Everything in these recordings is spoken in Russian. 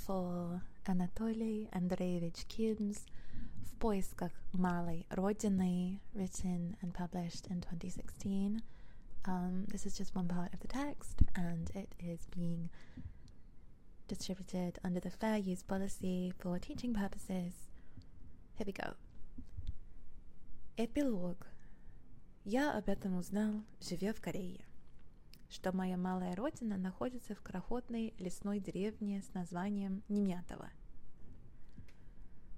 log for Anatoly Andreevich Kim's В поисках малой родины, written and published in 2016. Um, this is just one part of the text, and it is being distributed under the fair use policy for teaching purposes. Here we go. Эпилог. Я об этом узнал, живя в Корее, Что моя малая родина находится в крохотной лесной деревне с названием Немятово.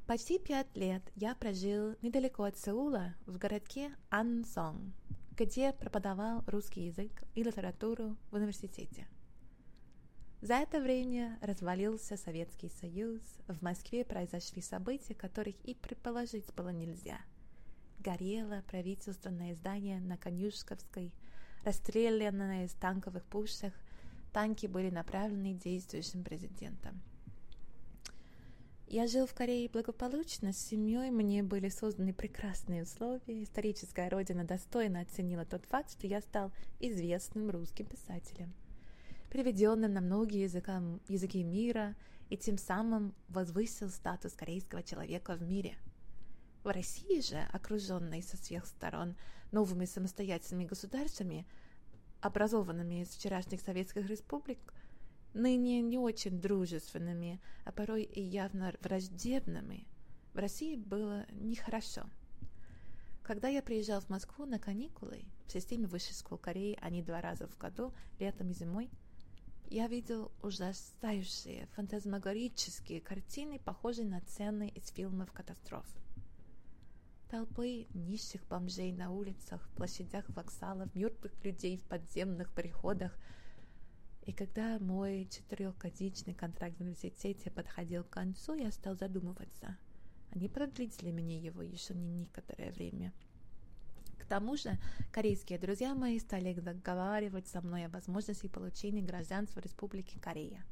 Почти пять лет я прожил недалеко от Сеула, в городке Ансон, где преподавал русский язык и литературу в университете. За это время развалился Советский Союз, в Москве произошли события, которых и предположить было нельзя. Горело правительственное здание на Конюшковской, расстрелянное из танковых пушек, танки были направлены действующим президентом. Я жил в Корее благополучно, с семьей мне были созданы прекрасные условия. Историческая родина достойно оценила тот факт, что я стал известным русским писателем, переведенным на многие языка, языки мира, и тем самым возвысил статус корейского человека в мире. В России же, окруженной со всех сторон новыми самостоятельными государствами, образованными из вчерашних советских республик, ныне не очень дружественными, а порой и явно враждебными, в России было нехорошо. Когда я приезжал в Москву на каникулы, в системе высшей школ Кореи они два раза в году, летом и зимой, я видел ужасающие фантазмагорические картины, похожие на сцены из фильмов катастроф. Толпы нищих бомжей на улицах, площадях вокзалов, мертвых людей в подземных переходах – и когда мой четырехгодичный контракт в университете подходил к концу, я стал задумываться, не продлить ли мне его еще не некоторое время. К тому же корейские друзья мои стали договаривать со мной о возможности получения гражданства Республики Корея.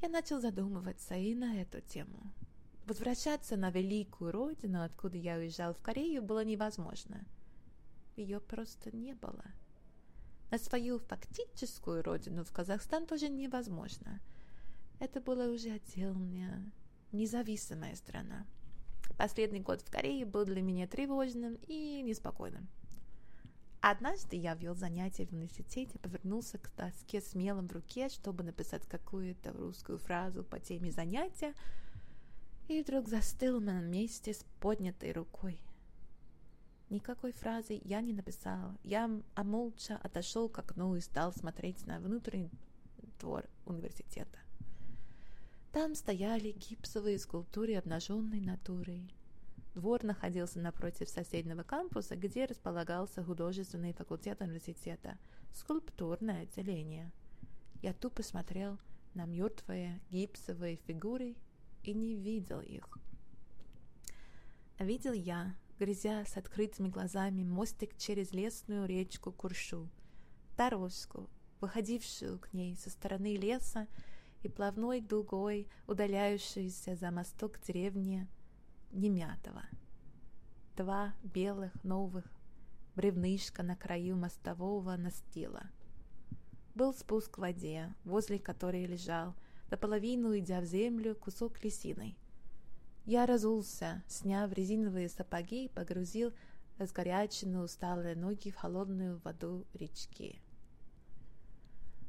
Я начал задумываться и на эту тему. Возвращаться на великую родину, откуда я уезжал в Корею, было невозможно. Ее просто не было – на свою фактическую родину, в Казахстан, тоже невозможно. Это была уже отдельная, независимая страна. Последний год в Корее был для меня тревожным и неспокойным. Однажды я вел занятия в университете, повернулся к доске с мелом в руке, чтобы написать какую-то русскую фразу по теме занятия, и вдруг застыл на месте с поднятой рукой. Никакой фразы я не написал. Я а молча отошел к окну и стал смотреть на внутренний двор университета. Там стояли гипсовые скульптуры обнаженной натурой. Двор находился напротив соседнего кампуса, где располагался художественный факультет университета, скульптурное отделение. Я тупо смотрел на мертвые гипсовые фигуры и не видел их. Видел я грязя с открытыми глазами мостик через лесную речку Куршу, дорожку, выходившую к ней со стороны леса и плавной дугой удаляющуюся за мосток деревни Немятова. Два белых новых бревнышка на краю мостового настила. Был спуск к воде, возле которой лежал, наполовину идя в землю, кусок лисиной. Я разулся, сняв резиновые сапоги погрузил разгоряченные усталые ноги в холодную воду речки.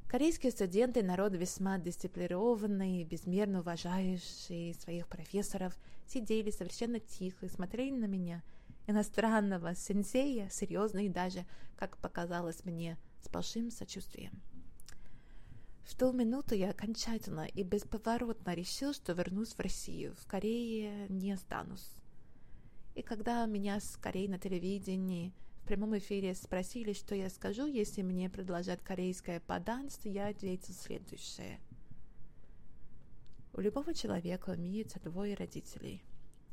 Корейские студенты – народ весьма дисциплинированный и безмерно уважающий своих профессоров, сидели совершенно тихо и смотрели на меня, иностранного сенсея, серьезно даже, как показалось мне, с большим сочувствием. В ту минуту я окончательно и бесповоротно решил, что вернусь в Россию. В Корее не останусь. И когда меня с Кореи на телевидении в прямом эфире спросили, что я скажу, если мне предложат корейское поданство, я ответил следующее. У любого человека имеются двое родителей.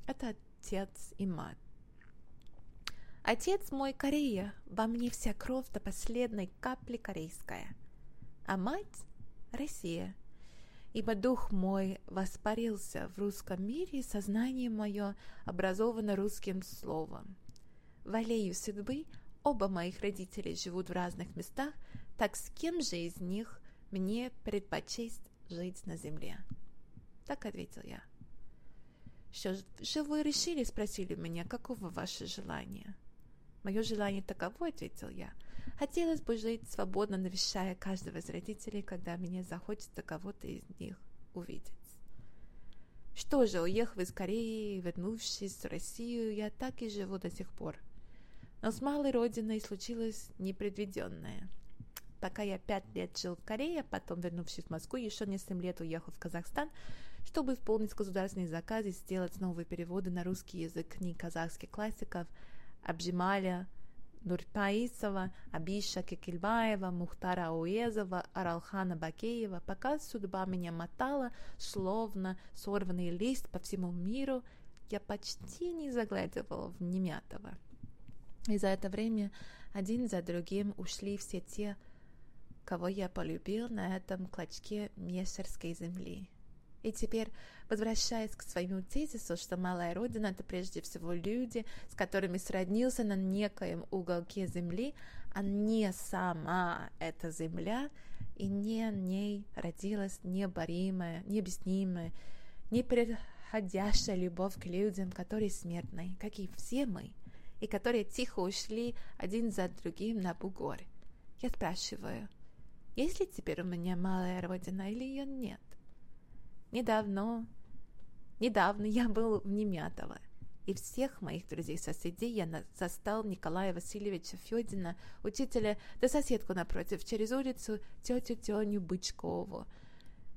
Это отец и мать. Отец мой Корея, во мне вся кровь до последней капли корейская. А мать Россия. Ибо дух мой воспарился в русском мире, и сознание мое образовано русским словом. Волею судьбы оба моих родителей живут в разных местах, так с кем же из них мне предпочесть жить на земле. Так ответил я. Что же вы решили, спросили меня, каково ваше желание? Мое желание таково, ответил я. Хотелось бы жить свободно, навещая каждого из родителей, когда мне захочется кого-то из них увидеть. Что же, уехав из Кореи, вернувшись в Россию, я так и живу до сих пор. Но с малой родиной случилось непредвиденное. Пока я пять лет жил в Корее, потом, вернувшись в Москву, еще не семь лет уехал в Казахстан, чтобы исполнить государственные заказы и сделать новые переводы на русский язык книг казахских классиков Абджималя, Нурпаисова, Абиша Кекельбаева, Мухтара Ауезова, Аралхана Бакеева, пока судьба меня мотала, словно сорванный лист по всему миру, я почти не заглядывала в Немятова. И за это время один за другим ушли все те, кого я полюбил на этом клочке мессерской земли. И теперь, возвращаясь к своему тезису, что малая родина — это прежде всего люди, с которыми сроднился на некоем уголке земли, а не сама эта земля, и не ней родилась необоримая, необъяснимая, непреходящая любовь к людям, которые смертны, как и все мы, и которые тихо ушли один за другим на бугор. Я спрашиваю, есть ли теперь у меня малая родина или ее нет? Недавно, недавно я был в Немятово, и всех моих друзей-соседей я застал Николая Васильевича Федина, учителя, да соседку напротив, через улицу тетю Теню Бычкову.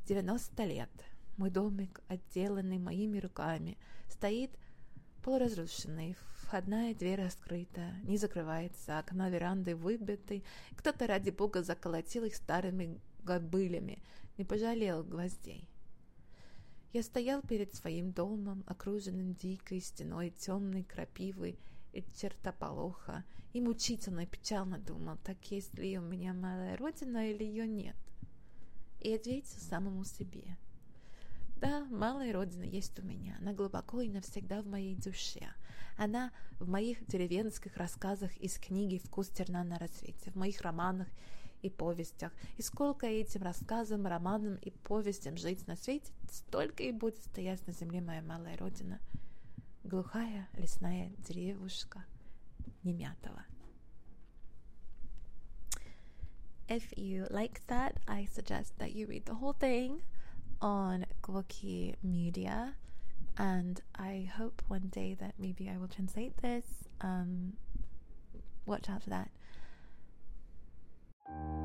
90 лет. Мой домик, отделанный моими руками, стоит полуразрушенный, входная дверь раскрыта, не закрывается, окна веранды выбиты, кто-то ради бога заколотил их старыми гобылями, не пожалел гвоздей. Я стоял перед своим домом, окруженным дикой стеной темной крапивы и чертополоха, и мучительно и печально думал, так есть ли у меня малая родина или ее нет. И ответил самому себе. Да, малая родина есть у меня, она глубоко и навсегда в моей душе. Она в моих деревенских рассказах из книги «Вкус терна на рассвете», в моих романах и повестях. И сколько этим рассказам, романам и повестям жить на свете, столько и будет стоять на земле моя малая родина. Глухая лесная деревушка Немятова. If you like that, I suggest that you read the whole thing on Gwoki Media. And I hope one day that maybe I will translate this. Um, watch out for that. thank you